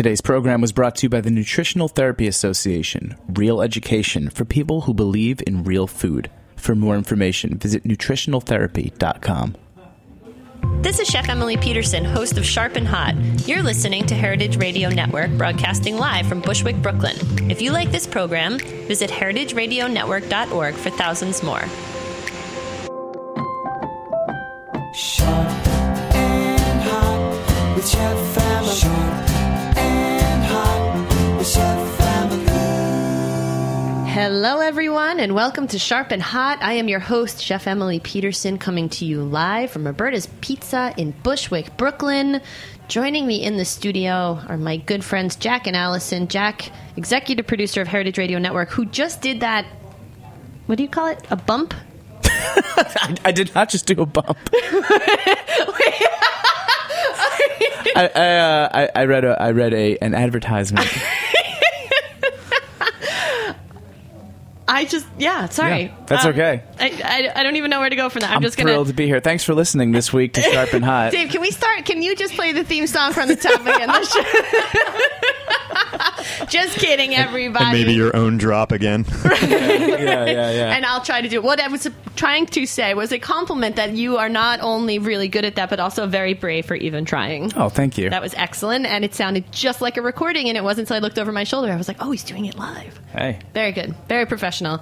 Today's program was brought to you by the Nutritional Therapy Association, real education for people who believe in real food. For more information, visit nutritionaltherapy.com. This is Chef Emily Peterson, host of Sharp and Hot. You're listening to Heritage Radio Network, broadcasting live from Bushwick, Brooklyn. If you like this program, visit heritageradionetwork.org for thousands more. Sharp and hot with Chef Emily. Sharp Hello, everyone, and welcome to Sharp and Hot. I am your host, Chef Emily Peterson, coming to you live from Roberta's Pizza in Bushwick, Brooklyn. Joining me in the studio are my good friends Jack and Allison. Jack, executive producer of Heritage Radio Network, who just did that. What do you call it? A bump? I, I did not just do a bump. I, I, uh, I, I read a I read a an advertisement. I just, yeah, sorry. Yeah, that's Um, okay. I, I, I don't even know where to go from that. I'm, I'm just gonna. thrilled to be here. Thanks for listening this week to Sharp and Hot. Dave, can we start? Can you just play the theme song from the top again? Let's just, just kidding, everybody. And maybe your own drop again. yeah, yeah, yeah. and I'll try to do what I was trying to say was a compliment that you are not only really good at that, but also very brave for even trying. oh, thank you. That was excellent, and it sounded just like a recording. And it wasn't until I looked over my shoulder I was like, "Oh, he's doing it live." hey. Very good, very professional.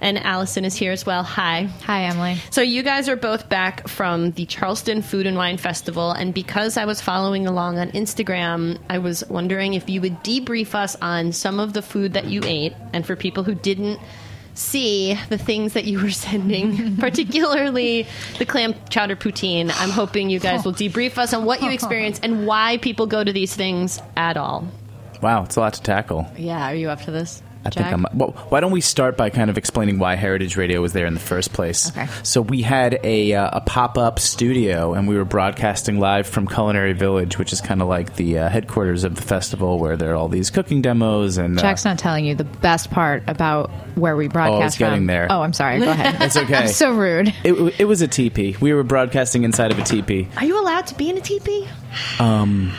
And Allison is here as well. Hi. Hi, Emily. So you guys are both back from the Charleston Food and Wine Festival, and because I was following along on Instagram, I was wondering if you would debrief us on some of the food that you ate, and for people who didn't see the things that you were sending, particularly the clam chowder poutine. I'm hoping you guys will debrief us on what you experienced and why people go to these things at all. Wow, it's a lot to tackle. Yeah, are you up to this? I think I'm. Well, why don't we start by kind of explaining why Heritage Radio was there in the first place? Okay. So we had a uh, a pop up studio, and we were broadcasting live from Culinary Village, which is kind of like the uh, headquarters of the festival, where there are all these cooking demos and. uh, Jack's not telling you the best part about where we broadcast getting from. there. Oh, I'm sorry. Go ahead. It's okay. I'm so rude. it, it was a teepee. We were broadcasting inside of a teepee. Are you allowed to be in a teepee?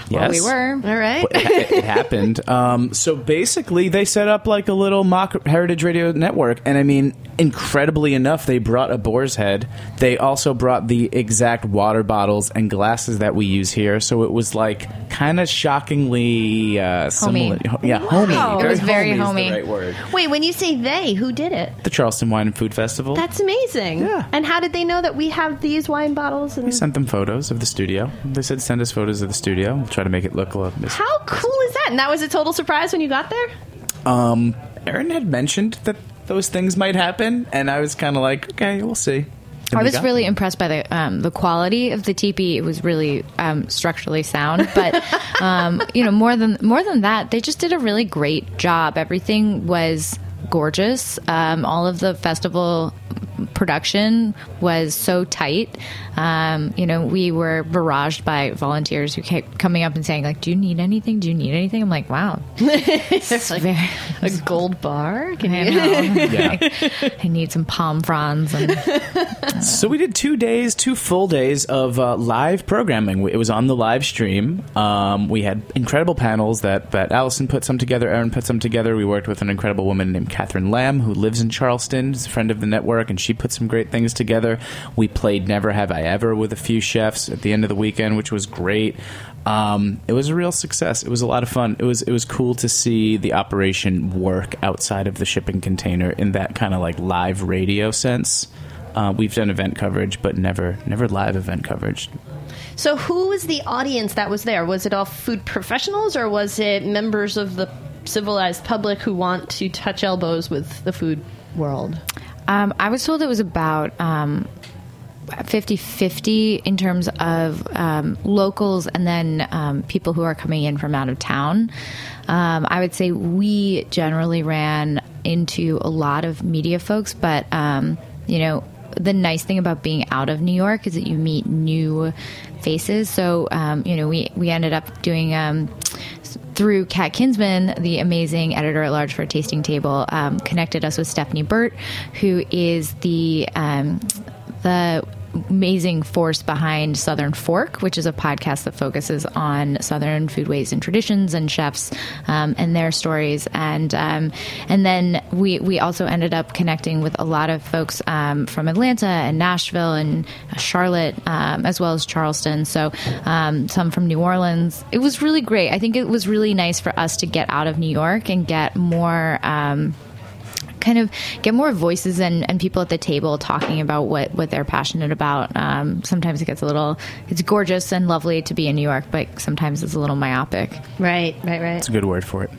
Yes, We were. All right. it, it happened. Um, so basically, they set up like a little mock Heritage Radio network, and I mean, incredibly enough, they brought a boar's head. They also brought the exact water bottles and glasses that we use here. So it was like kind of shockingly uh, similar. Yeah, homey. It was very homey homey. right word. Wait, when you say they, who did it? The Charleston Wine and Food Festival. That's amazing. Yeah. And how did they know that we have these wine bottles? And we sent them photos of the studio. They said send us photos of the studio. We'll try to make it look a little. how cool is that? And that was a total surprise when you got there. Um, Aaron had mentioned that those things might happen, and I was kind of like, okay, we'll see. And I was really them. impressed by the um, the quality of the teepee. It was really um, structurally sound, but um, you know more than more than that, they just did a really great job. Everything was gorgeous. Um, all of the festival production was so tight. Um, you know, we were barraged by volunteers who kept coming up and saying, like, "Do you need anything? Do you need anything?" I'm like, "Wow, it's very." A gold bar? Can I you? know. Yeah. I need some palm fronds and So we did two days, two full days of uh, live programming. It was on the live stream. Um, we had incredible panels that, that Allison put some together, Aaron put some together. We worked with an incredible woman named Catherine Lamb, who lives in Charleston, is a friend of the network, and she put some great things together. We played Never Have I Ever with a few chefs at the end of the weekend, which was great. Um, it was a real success. It was a lot of fun. It was it was cool to see the operation work outside of the shipping container in that kind of like live radio sense. Uh, we've done event coverage, but never never live event coverage. So, who was the audience that was there? Was it all food professionals, or was it members of the civilized public who want to touch elbows with the food world? Um, I was told it was about um, 50 50 in terms of um, locals and then um, people who are coming in from out of town. Um, I would say we generally ran into a lot of media folks, but, um, you know, the nice thing about being out of New York is that you meet new faces. So, um, you know, we, we ended up doing um, through Kat Kinsman, the amazing editor at large for Tasting Table, um, connected us with Stephanie Burt, who is the um, the amazing force behind Southern Fork, which is a podcast that focuses on Southern foodways and traditions and chefs um, and their stories. And um, and then we we also ended up connecting with a lot of folks um, from Atlanta and Nashville and Charlotte, um, as well as Charleston. So um, some from New Orleans. It was really great. I think it was really nice for us to get out of New York and get more. Kind of get more voices and, and people at the table talking about what, what they're passionate about. Um, sometimes it gets a little, it's gorgeous and lovely to be in New York, but sometimes it's a little myopic. Right, right, right. It's a good word for it.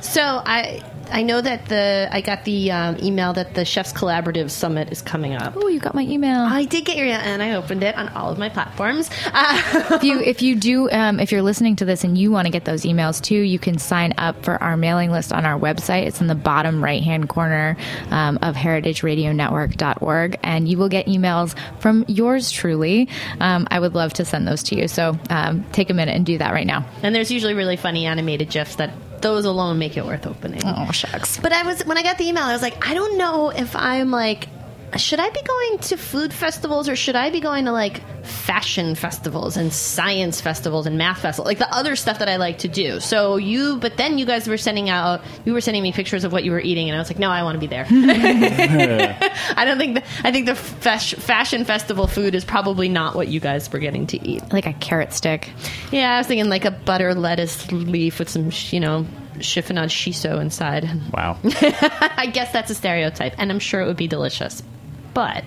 So I I know that the I got the um, email that the Chefs Collaborative Summit is coming up. Oh, you got my email. I did get your email, and I opened it on all of my platforms. Uh, if you if you do um, if you're listening to this and you want to get those emails too, you can sign up for our mailing list on our website. It's in the bottom right hand corner um, of heritageradionetwork.org, and you will get emails from yours truly. Um, I would love to send those to you. So um, take a minute and do that right now. and there's usually really funny animated gifs that those alone make it worth opening. Oh shucks. But I was when I got the email, I was like, I don't know if I'm like, should I be going to food festivals or should I be going to like fashion festivals and science festivals and math festivals, like the other stuff that I like to do. So you, but then you guys were sending out, you were sending me pictures of what you were eating, and I was like, no, I want to be there. I don't think, the, I think the fash, fashion festival food is probably not what you guys were getting to eat. Like a carrot stick. Yeah, I was thinking like a butter lettuce leaf with some, you know, chiffonade shiso inside. Wow. I guess that's a stereotype, and I'm sure it would be delicious. But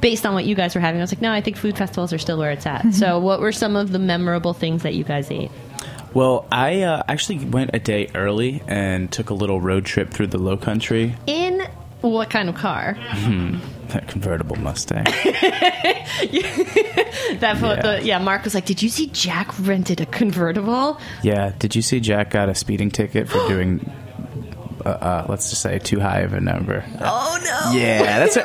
based on what you guys were having, I was like, no, I think food festivals are still where it's at. so, what were some of the memorable things that you guys ate? Well, I uh, actually went a day early and took a little road trip through the Low Country. In what kind of car? That convertible Mustang. That fo- Yeah. The, yeah. Mark was like, "Did you see Jack rented a convertible?" yeah. Did you see Jack got a speeding ticket for doing, uh, uh, let's just say, too high of a number? Oh no! Yeah, that's it.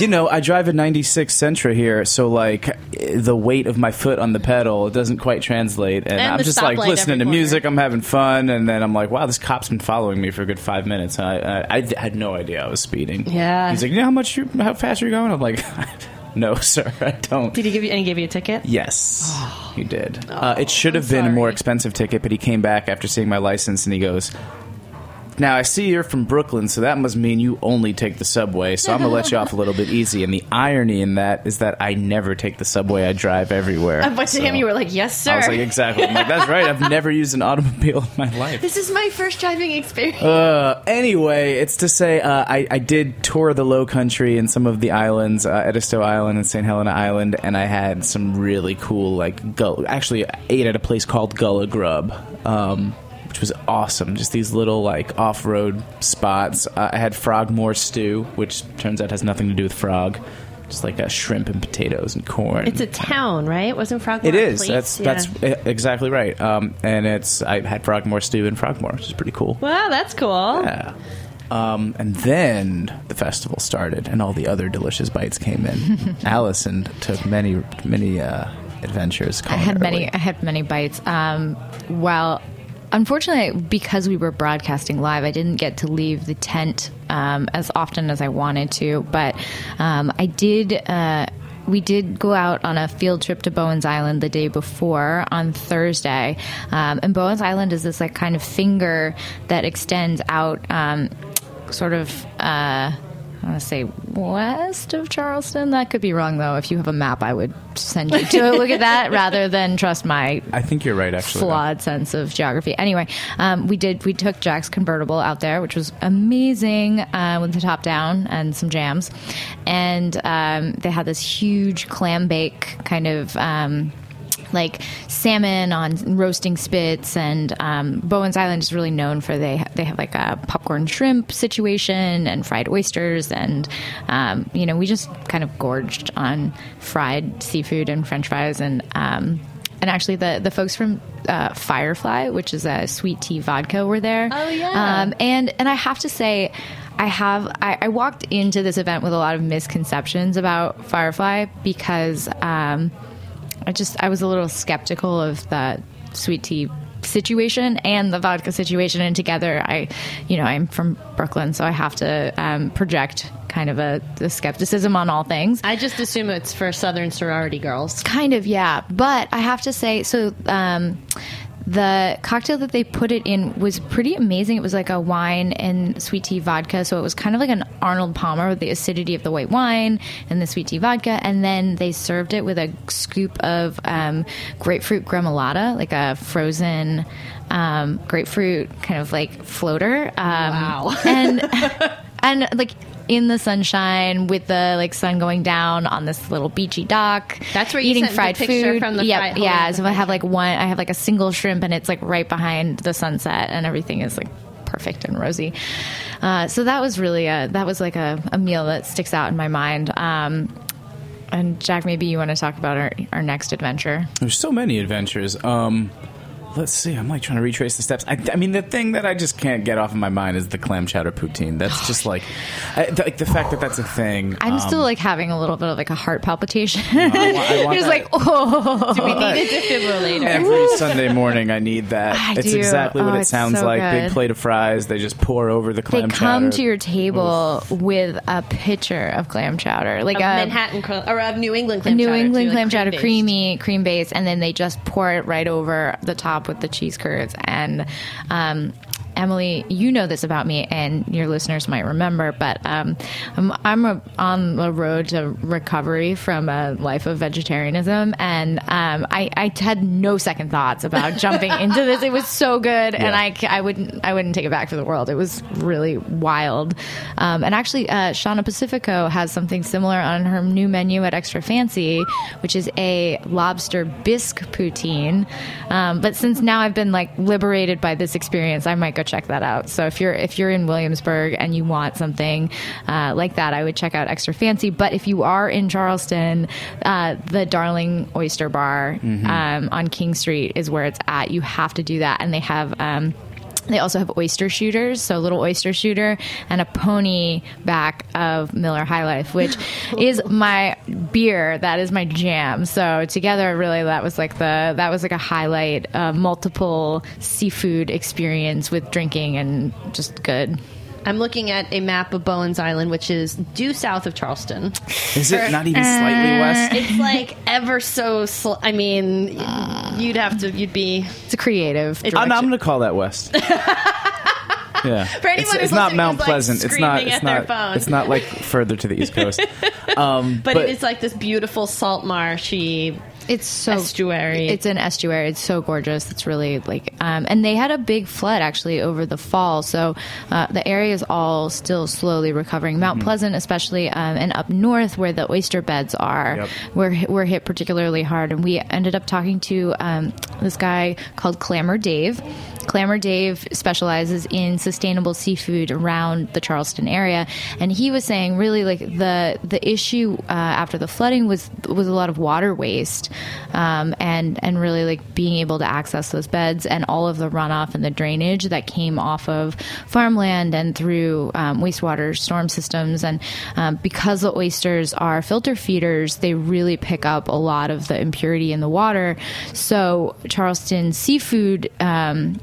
You know, I drive a '96 Sentra here, so like the weight of my foot on the pedal it doesn't quite translate, and, And I'm just like listening to music. I'm having fun, and then I'm like, wow, this cop's been following me for a good five minutes. I, I, I had no idea I was speeding. Yeah. he's like, you know how much you, how fast are you're going? I'm like, no, sir, I don't. Did he give you? And he gave you a ticket? Yes, he did. uh, it should have I'm been a more expensive ticket, but he came back after seeing my license and he goes, Now, I see you're from Brooklyn, so that must mean you only take the subway, so I'm going to let you off a little bit easy. And the irony in that is that I never take the subway, I drive everywhere. But to So him, you were like, "Yes, sir." I was like, exactly. I'm like, that's right. I've never used an automobile in my life. this is my first driving experience. Uh, anyway, it's to say uh, I, I did tour the Low Country and some of the islands, uh, Edisto Island and St. Helena Island, and I had some really cool like gull. Actually, I ate at a place called Gullah Grub, um, which was awesome. Just these little like off-road spots. Uh, I had Frogmore stew, which turns out has nothing to do with frog. Just like a shrimp and potatoes and corn. it's a town, right? Wasn't Frogmore? It is. a place? That's Yeah. that's exactly right. Um, and it's I had Frogmore stew in Frogmore, which is pretty cool. Wow, that's cool. Yeah. Um, and then the festival started, and all the other delicious bites came in. Allison took many, many uh, adventures. I had many. I had many bites. Um, well, unfortunately, because we were broadcasting live, I didn't get to leave the tent um, as often as I wanted to. But um, I did. Uh, we did go out on a field trip to Bowen's Island the day before on Thursday, um, and Bowen's Island is this like kind of finger that extends out, um, sort of. Uh, I want to say west of Charleston. That could be wrong, though. If you have a map, I would send you to look at that rather than trust my I think you're right, actually. flawed sense of geography. Anyway, um, we did. We took Jack's convertible out there, which was amazing uh, with the top down and some jams, and um, they had this huge clam bake kind of. Um, like salmon on roasting spits, and um, Bowen's Island is really known for they they have like a popcorn shrimp situation and fried oysters, and um, you know we just kind of gorged on fried seafood and French fries, and um, and actually the the folks from uh, Firefly, which is a sweet tea vodka, were there. Oh, yeah. um, and and I have to say. I have I, I walked into this event with a lot of misconceptions about Firefly because um, I just I was a little skeptical of that sweet tea situation and the vodka situation and together I you know I'm from Brooklyn so I have to um, project kind of a, a skepticism on all things. I just assume it's for Southern sorority girls. Kind of, yeah. But I have to say, so um, the cocktail that they put it in was pretty amazing. It was like a wine and sweet tea vodka, so it was kind of like an Arnold Palmer with the acidity of the white wine and the sweet tea vodka. And then they served it with a scoop of um, grapefruit gremolata, like a frozen um, grapefruit kind of like floater. Um, Wow. and and like in the sunshine with the like sun going down on this little beachy dock. That's where you eating sent the fried picture food. from the Yep, fried- yeah. So I have like one. I have like a single shrimp, and it's like right behind the sunset, and everything is like perfect and rosy. Uh, so that was really a that was like a, a meal that sticks out in my mind. Um, and Jack, maybe you want to talk about our, our next adventure. There's so many adventures. Um, let's see. I'm like trying to retrace the steps. I, I mean, the thing that I just can't get off of my mind is the clam chowder poutine. That's just like, I, the, like the fact that that's a thing. I'm um, still like having a little bit of like a heart palpitation. I want- I want Just that. like oh, do We need a defibrillator. Every Sunday morning, I need that. I it's do. exactly what Oh, it sounds so like. good. Big plate of fries. They just pour over the clam. they clam come chowder. to your table with a pitcher of clam chowder, like Of a Manhattan cl- or of New England a clam New chowder, England too, like clam chowder, cream-based. creamy, cream base, and then they just pour it right over the top with the cheese curds. And um, Emily, you know this about me, and your listeners might remember, but um, I'm, I'm a, on the road to recovery from a life of vegetarianism, and um, I, I had no second thoughts about jumping into this. It was so good, and I, I wouldn't I wouldn't take it back for the world. It was really wild, um, and actually, uh, Shauna Pacifico has something similar on her new menu at Extra Fancy, which is a lobster bisque poutine. Um, but since now I've been like liberated by this experience, I might go check that out. So if you're if you're in Williamsburg and you want something uh, like that, I would check out Extra Fancy. But if you are in Charleston, uh, the Darling Oyster Bar um, on King Street is where it's at. You have to do that, and they have. Um, they also have oyster shooters, so a little oyster shooter and a pony back of Miller High Life, which is my beer. That is my jam. So together, really, that was like the that was like a highlight, uh, multiple seafood experience with drinking and just good. I'm looking at a map of Bowen's Island, which is due south of Charleston. Is it not even slightly west? It's like ever so. Sl- I mean, you'd have to. You'd be. It's a creative. I'm. I'm going to call that west. Yeah, For anyone it's, who's it's not Mount who's, like, Pleasant. It's not. It's at their not. phone. It's not like further to the east coast. Um, But, it is like this beautiful salt marshy. It's so Estuary. It's an estuary. It's so gorgeous. It's really like, um, and they had a big flood actually over the fall. So uh, the area is all still slowly recovering. Mount Pleasant, especially, um, and up north where the oyster beds are, Yep. were were hit particularly hard. And we ended up talking to um, this guy called Clammer Dave. Clammer Dave specializes in sustainable seafood around the Charleston area, and he was saying really like the the issue uh, after the flooding was was a lot of water waste, um, and and really like being able to access those beds and all of the runoff and the drainage that came off of farmland and through um, wastewater storm systems, and um, because the oysters are filter feeders, they really pick up a lot of the impurity in the water. So Charleston seafood. Um,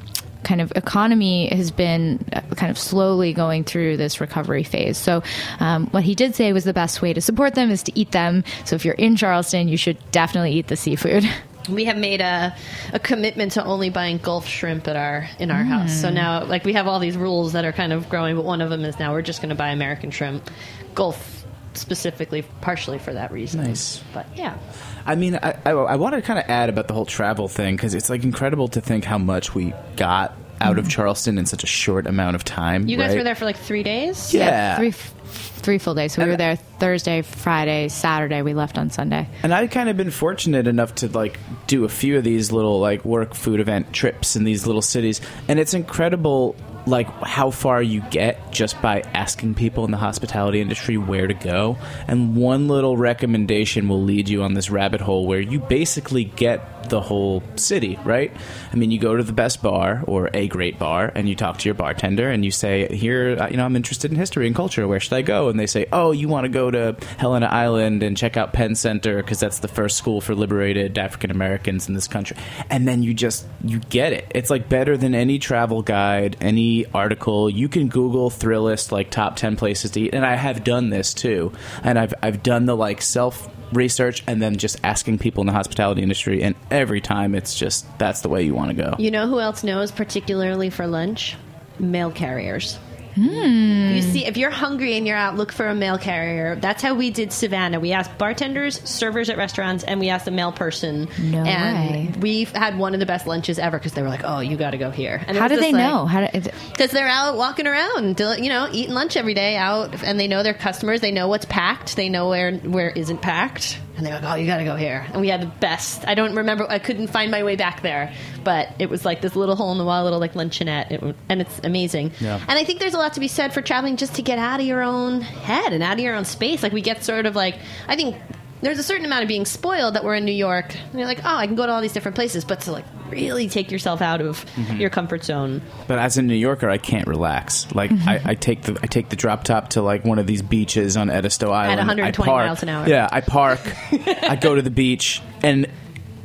kind of economy has been uh, kind of slowly going through this recovery phase. So, um, what he did say was the best way to support them is to eat them. So, if you're in Charleston, you should definitely eat the seafood. We have made a, a commitment to only buying Gulf shrimp at our in our house. So now, like, we have all these rules that are kind of growing, but one of them is now we're just going to buy American shrimp, Gulf specifically, partially for that reason. Nice. But yeah, I mean, I, I, I want to kind of add about the whole travel thing because it's like incredible to think how much we got out of mm. Charleston in such a short amount of time. you guys right? were there for like three days. Yeah. three three full days. So we And- were there Thursday, Friday, Saturday. We left on Sunday. And I'd kind of been fortunate enough to like do a few of these little like work food event trips in these little cities, and it's incredible like how far you get just by asking people in the hospitality industry where to go. And one little recommendation will lead you on this rabbit hole where you basically get the whole city, right? I mean, you go to the best bar or a great bar and you talk to your bartender and you say, "Here, uh, you know, I'm interested in history and culture. Where should I go?" And they say, "Oh, you want to go to Helena Island and check out Penn Center because that's the first school for liberated African Americans in this country." And then you just you get it. It's like better than any travel guide, any article. You can Google Thrillist like top ten places to eat, and I have done this too. And I've I've done the like self research and then just asking people in the hospitality industry, and every time it's just that's the way you want to go. You know who else knows, particularly for lunch? Mail carriers. Hmm. You see, if you're hungry and you're out, look for a mail carrier. That's how we did Savannah. We asked bartenders, servers at restaurants, and we asked a mail person. No and way. we've had one of the best lunches ever because they were like, "Oh, you got to go here." And How do they like- know? How because they're out walking around, you know, eating lunch every day out, and they know their customers. They know what's packed. They know where where isn't packed, and they're like, "Oh, you got to go here." And we had the best. I don't remember. I couldn't find my way back there, but it was like this little hole in the wall, little like luncheonette, it, and it's amazing. Yeah. And I think there's a lot to be said for traveling just to get out of your own head and out of your own space. Like we get sort of like I think. There's a certain amount of being spoiled that we're in New York. And you're like, oh, I can go to all these different places, but to like really take yourself out of Mm-hmm. your comfort zone. But as a New Yorker, I can't relax. Like Mm-hmm. I, I take the I take the drop top to like one of these beaches on Edisto Island. at 120 park, miles an hour. Yeah, I park. I go to the beach, and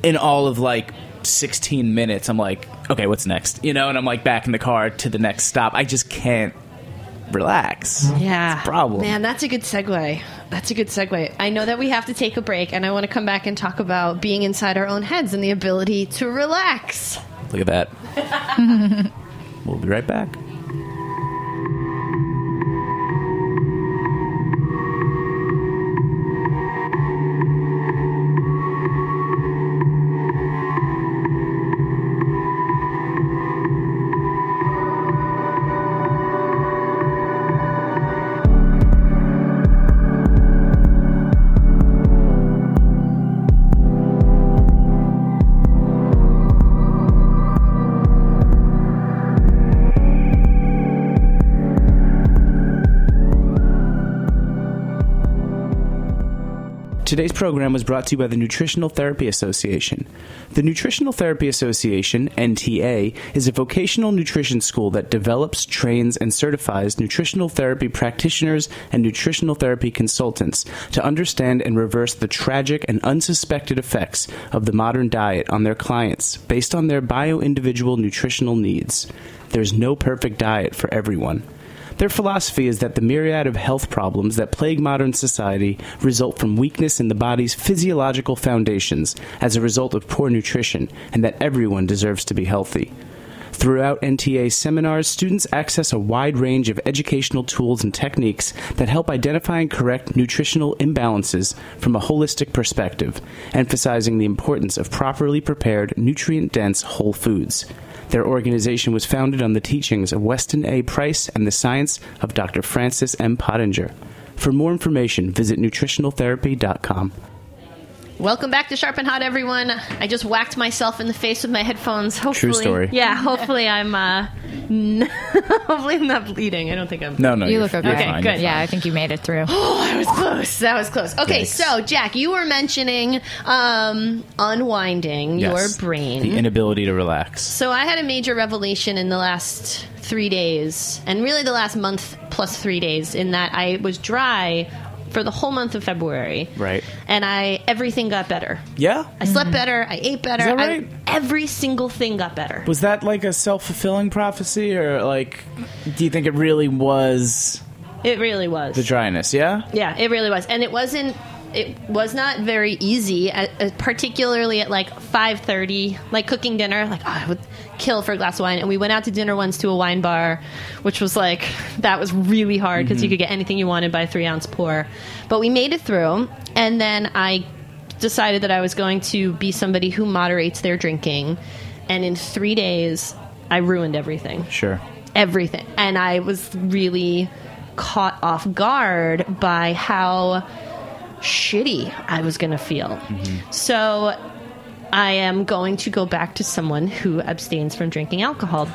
in all of like 16 minutes, I'm like, okay, what's next? You know, and I'm like back in the car to the next stop. I just can't relax. Yeah. It's a problem. Man, that's a good segue. That's a good segue. I know that we have to take a break, and I want to come back and talk about being inside our own heads and the ability to relax. Look at that. we'll be right back. Program was brought to you by the Nutritional Therapy Association. The Nutritional Therapy Association, NTA, is a vocational nutrition school that develops, trains, and certifies nutritional therapy practitioners and nutritional therapy consultants to understand and reverse the tragic and unsuspected effects of the modern diet on their clients based on their bio individual nutritional needs. There's no perfect diet for everyone. Their philosophy is that the myriad of health problems that plague modern society result from weakness in the body's physiological foundations as a result of poor nutrition, and that everyone deserves to be healthy. Throughout NTA seminars, students access a wide range of educational tools and techniques that help identify and correct nutritional imbalances from a holistic perspective, emphasizing the importance of properly prepared, nutrient dense whole foods. Their organization was founded on the teachings of Weston A. Price and the science of Dr. Francis M. Pottenger. For more information, visit nutritionaltherapy.com. Welcome back to Sharp and Hot, everyone. I just whacked myself in the face with my headphones. Hopefully, story. Yeah, hopefully I'm. Uh, n- hopefully I'm not bleeding. I don't think I'm. No, no, you look okay. you're Okay, fine, good. Yeah, I think you made it through. Oh, I was close. That was close. Okay, Yikes. so Jack, you were mentioning um, unwinding Yes. your brain. The inability to relax. So I had a major revelation in the last three days, and really the last month plus three days, in that I was dry for the whole month of February. Right. And I everything got better. Yeah? I slept better. I ate better. Is that I- every single thing got better. Was that like a self fulfilling prophecy, or like, do you think it really was It really was. the dryness? Yeah? Yeah, it really was, and it wasn't. It was not very easy, uh, uh, particularly at like five thirty, like cooking dinner. Like oh, I would kill for a glass of wine, and we went out to dinner once to a wine bar, which was like that was really hard because you could get anything you wanted by a three ounce pour. But we made it through, and then I decided that I was going to be somebody who moderates their drinking, and in three days, I ruined everything Sure. everything. And I was really caught off guard by how shitty I was going to feel. Mm-hmm. So I am going to go back to someone who abstains from drinking alcohol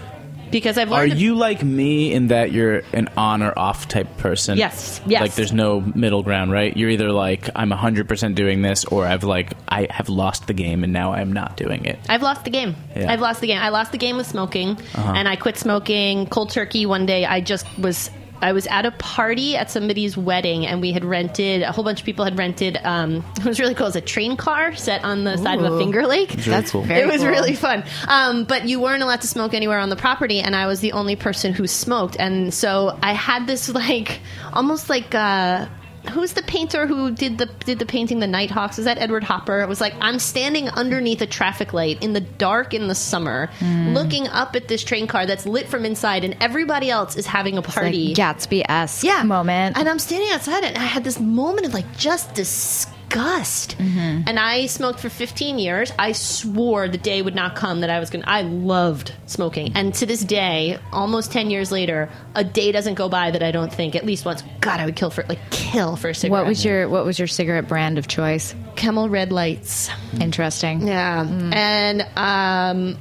because I've lost Are learned. you like me in that you're an on or off type person? Yes, yes. Like there's no middle ground, right? You're either like I'm 100% doing this or I've like I have lost the game and now I'm not doing it. I've lost the game. Yeah. Uh-huh. I've lost the game. I lost the game with smoking, and I quit smoking cold turkey one day. I just was I was at a party at somebody's wedding, and we had rented a whole bunch of people had rented. Um, it was really cool. It was a train car set on the side of a Finger Lake. That's cool. very it was cool. really fun. Um, but you weren't allowed to smoke anywhere on the property, and I was the only person who smoked. And so I had this like almost like. Uh, Who's the painter who did the did the painting the Nighthawks? Is that Edward Hopper? It was like I'm standing underneath a traffic light in the dark in the summer, Hmm. looking up at this train car that's lit from inside, and everybody else is having a Like party Gatsby esque yeah. moment. And I'm standing outside and I had this moment of like just disgust. Mm-hmm. And I smoked for 15 years. I swore the day would not come that I was going to. I loved smoking. And to this day, almost 10 years later, a day doesn't go by that I don't think at least once, God, I would kill for like kill for a cigarette. what was your What was your cigarette brand of choice? Camel Red Lights? Interesting. Yeah, and um,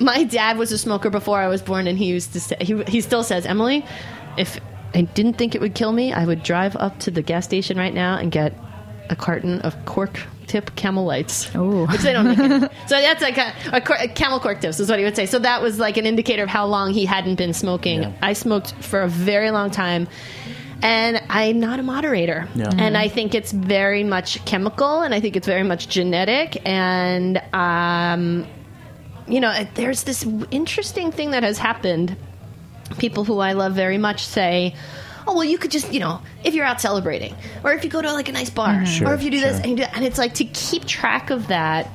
my dad was a smoker before I was born, and he used to say he he still says, Emily, if I didn't think it would kill me, I would drive up to the gas station right now and get a carton of cork tip camel lights Ooh. which they don't make anymore. so that's like a, a, cor- a camel cork tips is what he would say so that was like an indicator of how long he hadn't been smoking Yeah. i smoked for a very long time and I'm not a moderator. Yeah. And I think it's very much chemical, and I think it's very much genetic. And, um, you know, there's this interesting thing that has happened. People who I love very much say, Oh well, you could just you know if you're out celebrating, or if you go to like a nice bar, mm-hmm. Sure, or if you do this and you do that. and it's like to keep track of that,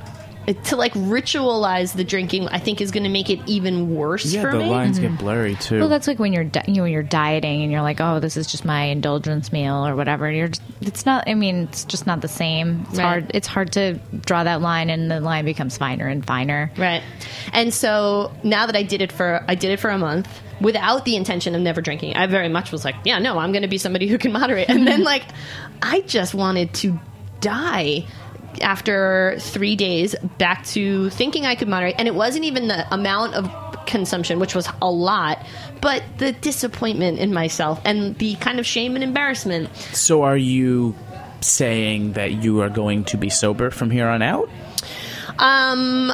to like ritualize the drinking. I think is going to make it even worse Yeah, for the me. lines get mm-hmm. blurry too. Well, that's like when you're di- you know when you're dieting and you're like, oh, this is just my indulgence meal or whatever. You're just, it's not. I mean, it's just not the same. It's Right. hard. It's hard to draw that line, and the line becomes finer and finer. Right. And so now that I did it for I did it for a month without the intention of never drinking. I very much was like, yeah, no, I'm going to be somebody who can moderate. And then like I just wanted to die after 3 days back to thinking I could moderate and it wasn't even the amount of consumption which was a lot but the disappointment in myself and the kind of shame and embarrassment so, are you saying that you are going to be sober from here on out? Um,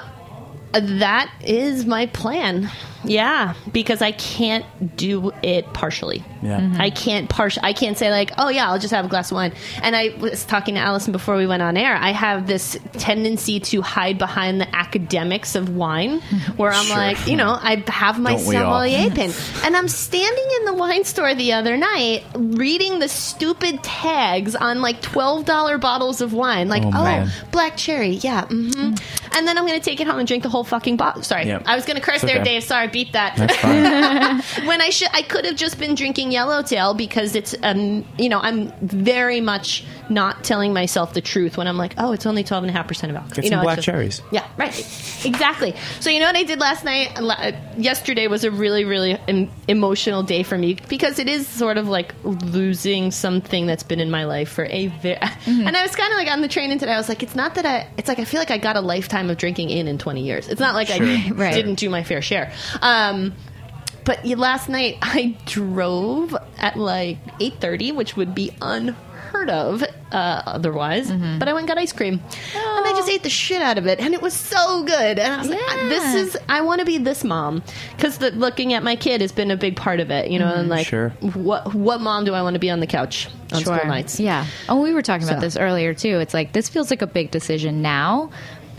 that is my plan. Yeah, because I can't do it partially. Yeah. Mm-hmm. I can't partial. I can't say like, oh yeah, I'll just have a glass of wine. And I was talking to Allison before we went on air. I have this tendency to hide behind the academics of wine, mm-hmm. where I'm Sure. like, you know, I have my Don't we all? sommelier pin, and I'm standing in the wine store the other night reading the stupid tags on like twelve dollar bottles of wine, like, Oh, oh, black cherry, yeah, hmm and then I'm going to take it home and drink the whole fucking bottle. Sorry, Yep. I was going to curse It's there, okay. Dave. Sorry, beat that. That's fine. when I should, I could have just been drinking Yellowtail because it's, um, you know, I'm very much not telling myself the truth when I'm like, oh, it's only twelve and a half percent of alcohol. Get you some know, it's black just- cherries. Yeah, right. Exactly. So you know what I did last night? Yesterday was a really, really em- emotional day for me because it is sort of like losing something that's been in my life for a very. And I was kind of like on the train in today. I was like, it's not that I. It's like I feel like I got a lifetime of drinking in in 20 years. It's not like I Right. didn't do my fair share. Um, but last night I drove at like 8:30, which would be unheard of uh, otherwise. Mm-hmm. But I went and got ice cream, and I just ate the shit out of it, and it was so good. And I was like, uh, "This is I want to be this mom," because looking at my kid has been a big part of it. You know, and mm-hmm. like, Sure. what what mom do I want to be on the couch on school nights? Yeah. Oh, we were talking about this earlier too. It's like this feels like a big decision now,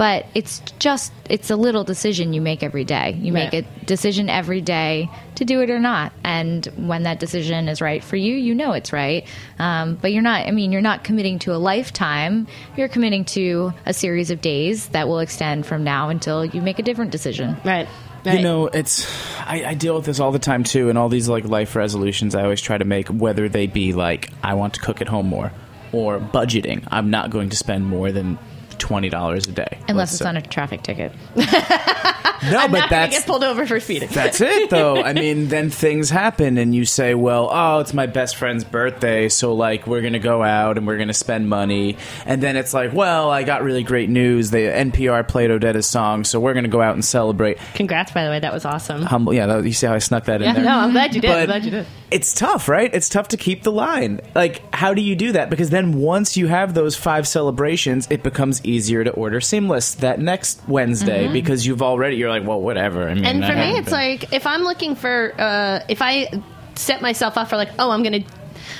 but it's just it's a little decision you make every day. You make Right. a decision every day to do it or not, and when that decision is right for you, you know it's right. Um, but you're not. I mean, you're not committing to a lifetime. You're committing to a series of days that will extend from now until you make a different decision. Right. Right. You know, it's I, I deal with this all the time too, and all these like life resolutions I always try to make, whether they be like I want to cook at home more, or budgeting. I'm not going to spend more than twenty dollars a day, Unless it's say. on a traffic ticket. no, I'm but that's get pulled over for speeding. That's it, though. I mean, then things happen, and you say, "Well, oh, it's my best friend's birthday, so like we're gonna go out and we're gonna spend money." And then it's like, "Well, I got really great news. The NPR played Odetta's song, so we're gonna go out and celebrate." Congrats, by the way. That was awesome. Humble, yeah. That, you see how I snuck that in yeah, there? no, I'm glad you did. I'm glad you did. it's tough, right? It's tough to keep the line. Like, how do you do that? Because then once you have those five celebrations, it becomes easier to order seamless that next Wednesday because you've already you're like, well, whatever. I mean, Mm-hmm. And I for me, haven't it's been- like if I'm looking for uh, if I set myself up for like, oh, I'm gonna.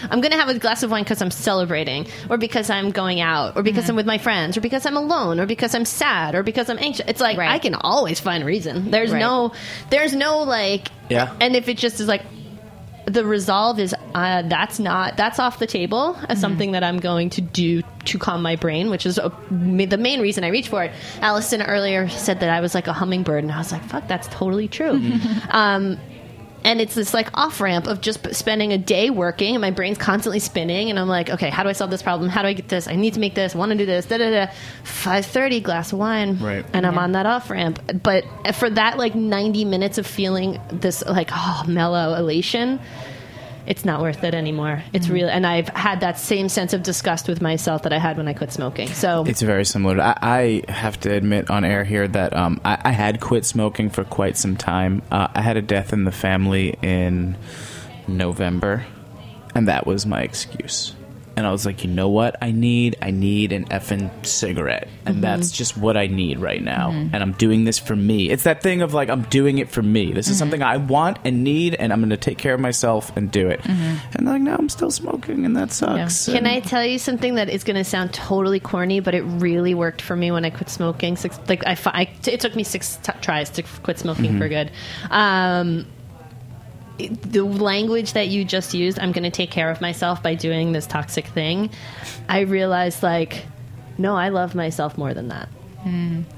I'm gonna have a glass of wine because I'm celebrating, or because I'm going out, or because I'm with my friends, or because I'm alone, or because I'm sad, or because I'm anxious. It's like Right. I can always find a reason. There's Right. no, there's no like, Yeah. And if it just is like, the resolve is uh, that's not that's off the table as something that I'm going to do to calm my brain, which is a, the main reason I reach for it. Allison earlier said that I was like a hummingbird, and I was like, "Fuck, that's totally true." um, and it's this like off ramp of just spending a day working, and my brain's constantly spinning, and I'm like, "Okay, how do I solve this problem? How do I get this? I need to make this. I want to do this? Da da da." Five thirty, glass of wine, Right. and I'm on that off ramp. But for that like 90 minutes of feeling this like oh mellow elation, it's not worth it anymore. It's Mm-hmm. really, and I've had that same sense of disgust with myself that I had when I quit smoking. So It's very similar. I, I have to admit on air here that um, I, I had quit smoking for quite some time. Uh, I had a death in the family in November, and that was my excuse. And I was like, you know what? I need, I need an effing cigarette, and mm-hmm. that's just what I need right now. Mm-hmm. And I'm doing this for me. It's that thing of like, I'm doing it for me. This is mm-hmm. something I want and need, and I'm going to take care of myself and do it. And like now, I'm still smoking, and that sucks. Can And- I tell you something that is going to sound totally corny, but it really worked for me when I quit smoking? Six, like I, I, it took me six t- tries to quit smoking for good. Um, the language that you just used, I'm going to take care of myself by doing this toxic thing. I realized, like, no, I love myself more than that.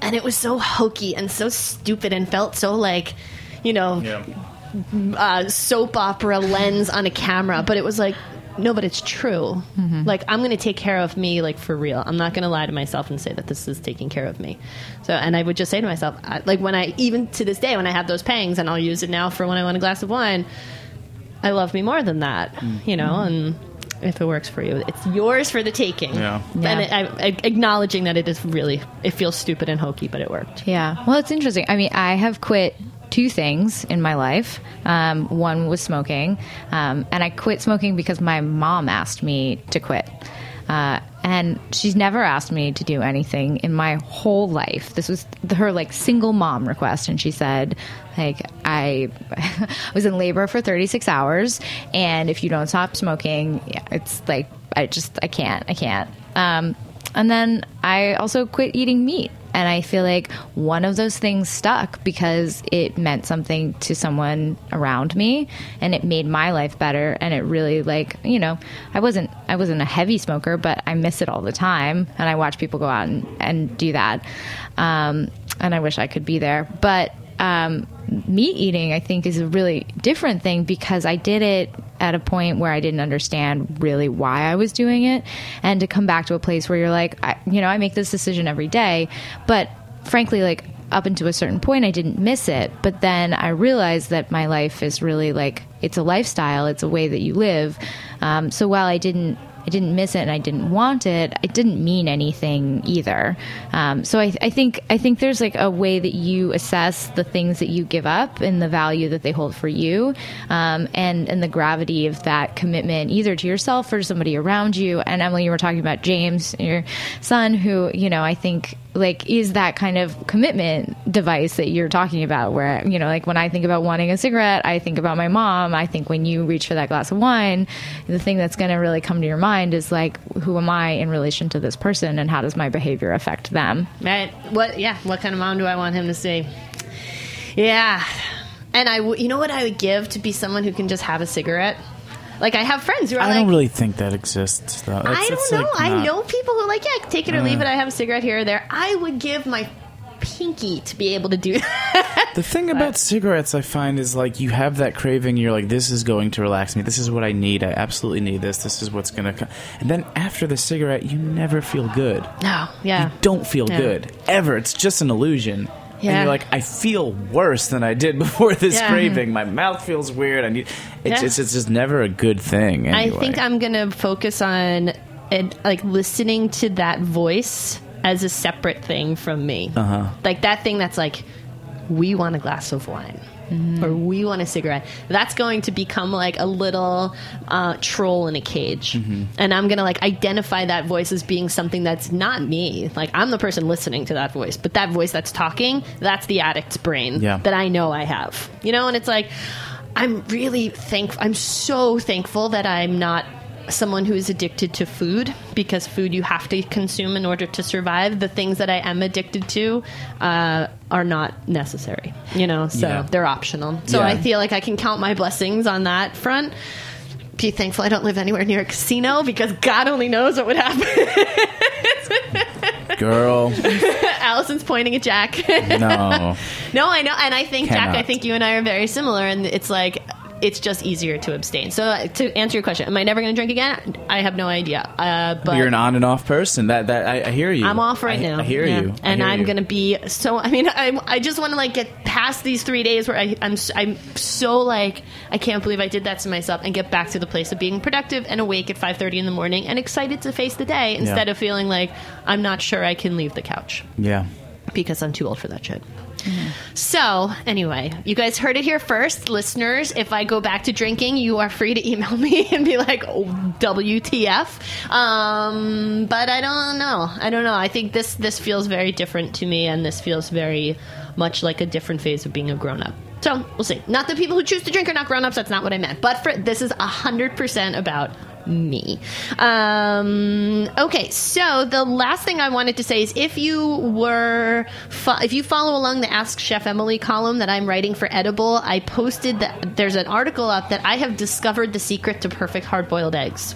And it was so hokey and so stupid and felt so like, you know, uh, soap opera lens on a camera, but it was like, no, but it's true. Mm-hmm. Like I'm going to take care of me, like for real. I'm not going to lie to myself and say that this is taking care of me. So, and I would just say to myself, I, like when I even to this day when I have those pangs, and I'll use it now for when I want a glass of wine. I love me more than that, mm. you know, and. If it works for you, it's yours for the taking. Yeah. And it, I, I, acknowledging that it is really, it feels stupid and hokey, but it worked. Yeah. Well, it's interesting. I mean, I have quit two things in my life. Um, one was smoking, um, and I quit smoking because my mom asked me to quit. Uh, and she's never asked me to do anything in my whole life. This was her like single mom request, and she said, like, I was in labor for 36 hours, and if you don't stop smoking, it's like I just I can't, I can't. Um, and then I also quit eating meat. And I feel like one of those things stuck because it meant something to someone around me and it made my life better and it really like, you know, I wasn't I wasn't a heavy smoker, but I miss it all the time and I watch people go out and, and do that. Um, and I wish I could be there. But um, meat eating, I think, is a really different thing because I did it at a point where I didn't understand really why I was doing it, and to come back to a place where you're like, I, you know, I make this decision every day, but frankly, like up until a certain point, I didn't miss it, but then I realized that my life is really like it's a lifestyle, it's a way that you live. Um, so while I didn't I didn't miss it and I didn't want it, it didn't mean anything either. Um, so I, I think I think there's like a way that you assess the things that you give up and the value that they hold for you, um, and and the gravity of that commitment either to yourself or somebody around you. And Emily, you were talking about James, your son, who you know I think like is that kind of commitment device that you're talking about where you know like when i think about wanting a cigarette i think about my mom i think when you reach for that glass of wine the thing that's going to really come to your mind is like who am i in relation to this person and how does my behavior affect them Right. What? Yeah. What kind of mom do I want him to see? Yeah. And I, w- you know what I would give to be someone who can just have a cigarette. Like I have friends who are like. I like, don't really think that exists, though. It's- I don't know. like, I know people who are like, yeah, take it or leave it. I have a cigarette here or there. I would give my pinky to be able to do that. The thing about cigarettes, I find, is like you have that craving. You're like, this is going to relax me. This is what I need. I absolutely need this. This is what's going to come. And then after the cigarette, you never feel good. no. Yeah. You don't feel Yeah. good ever. It's just an illusion. And you're like, I feel worse than I did before this Yeah. craving. My mouth feels weird. I need. It's, Yeah. it's, it's just never a good thing. I think I'm gonna focus on it, like listening to that voice as a separate thing from me. Uh-huh. Like that thing that's like, we want a glass of wine. Or we want a cigarette. That's going to become like a little uh, troll in a cage, and I'm gonna like identify that voice as being something that's not me. Like I'm the person listening to that voice, but that voice that's talking, that's the addict's brain Yeah. that I know I have. You know, and it's like I'm really thankful. I'm so thankful that I'm not someone who is addicted to food because food you have to consume in order to survive. The things that I am addicted to uh, are not necessary, you know, so Yeah. they're optional. So Yeah. I feel like I can count my blessings on that front. Be thankful I don't live anywhere near a casino because God only knows what would happen. Girl, Allison's pointing at Jack. no. No, I know, and I think Jack, I think you and I are very similar, and it's like it's just easier to abstain. So uh, to answer your question, am I never going to drink again? I have no idea. Uh, but You're an on and off person. That that I, I hear you. I'm off right I, now. I hear Yeah. you. I and hear I'm going to be so. I mean, I, I just want to like get past these three days where I, I'm I'm so like I can't believe I did that to myself, and get back to the place of being productive and awake at 5:30 in the morning and excited to face the day instead of feeling like I'm not sure I can leave the couch Yeah. because I'm too old for that shit. So, anyway, you guys heard it here first. Listeners, if I go back to drinking, you are free to email me and be like, oh, WTF. Um, but I don't know. I don't know. I think this, this feels very different to me, and this feels very much like a different phase of being a grown up. So, we'll see. Not that people who choose to drink are not grown ups, that's not what I meant. But for, this is 100% about me. Um, okay, so the last thing I wanted to say is if you were, fo- if you follow along the Ask Chef Emily column that I'm writing for Edible, I posted that there's an article up that I have discovered the secret to perfect hard boiled eggs,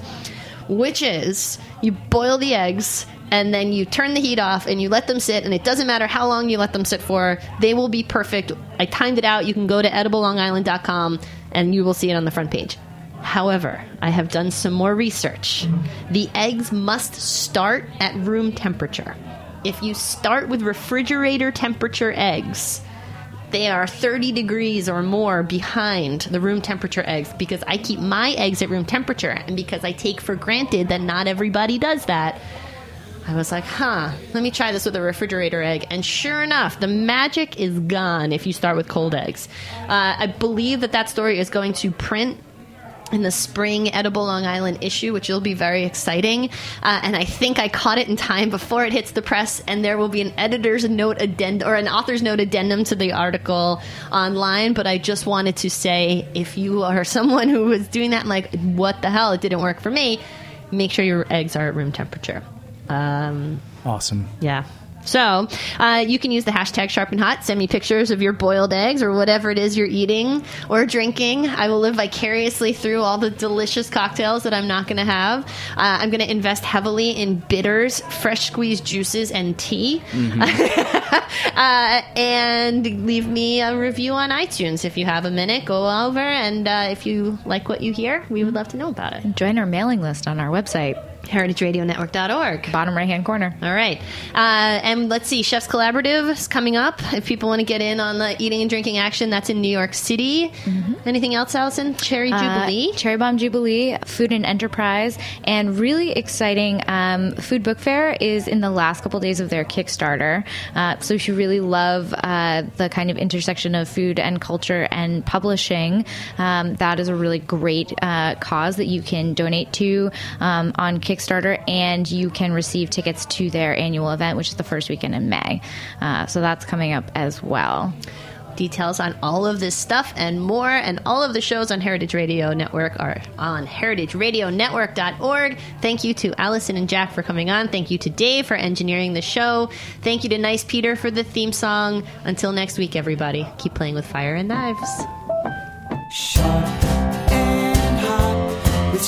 which is you boil the eggs. And then you turn the heat off and you let them sit, and it doesn't matter how long you let them sit for, they will be perfect. I timed it out. You can go to ediblelongisland.com and you will see it on the front page. However, I have done some more research. The eggs must start at room temperature. If you start with refrigerator temperature eggs, they are 30 degrees or more behind the room temperature eggs because I keep my eggs at room temperature and because I take for granted that not everybody does that. I was like, huh, let me try this with a refrigerator egg. And sure enough, the magic is gone if you start with cold eggs. Uh, I believe that that story is going to print in the spring Edible Long Island issue, which will be very exciting. Uh, and I think I caught it in time before it hits the press, and there will be an editor's note addendum or an author's note addendum to the article online. But I just wanted to say if you are someone who was doing that and like, what the hell, it didn't work for me, make sure your eggs are at room temperature. Um, Awesome. yeah. So uh, you can use the hashtag sharp and hot. Send me pictures of your boiled eggs or whatever it is you're eating or drinking. I will live vicariously through all the delicious cocktails that I'm not going to have. Uh, I'm going to invest heavily in bitters, fresh squeezed juices, and tea. uh, and leave me a review on iTunes if you have a minute. Go over and uh, if you like what you hear, we would love to know about it. Join our mailing list on our website, HeritageRadioNetwork.org. bottom right hand corner. All right. Uh, and let's see, Chefs Collaborative is coming up. If people want to get in on the eating and drinking action, that's in New York City. Anything else, Allison? Cherry Jubilee? Uh, Cherry Bombe Jubilee, Food and Enterprise, and really exciting. Um, Food Book Fair is in the last couple days of their Kickstarter. Uh, so if you really love uh, the kind of intersection of food and culture and publishing, um, that is a really great uh, cause that you can donate to um, on Kickstarter, and you can receive tickets to their annual event, which is the first weekend in May. Uh, so that's coming up as well. Details on all of this stuff and more, and all of the shows on Heritage Radio Network are on heritageradionetwork.org. Thank you to Allison and Jack for coming on. Thank you to Dave for engineering the show. Thank you to Nice Peter for the theme song. Until next week, everybody, keep playing with fire and knives. Sharp and hot with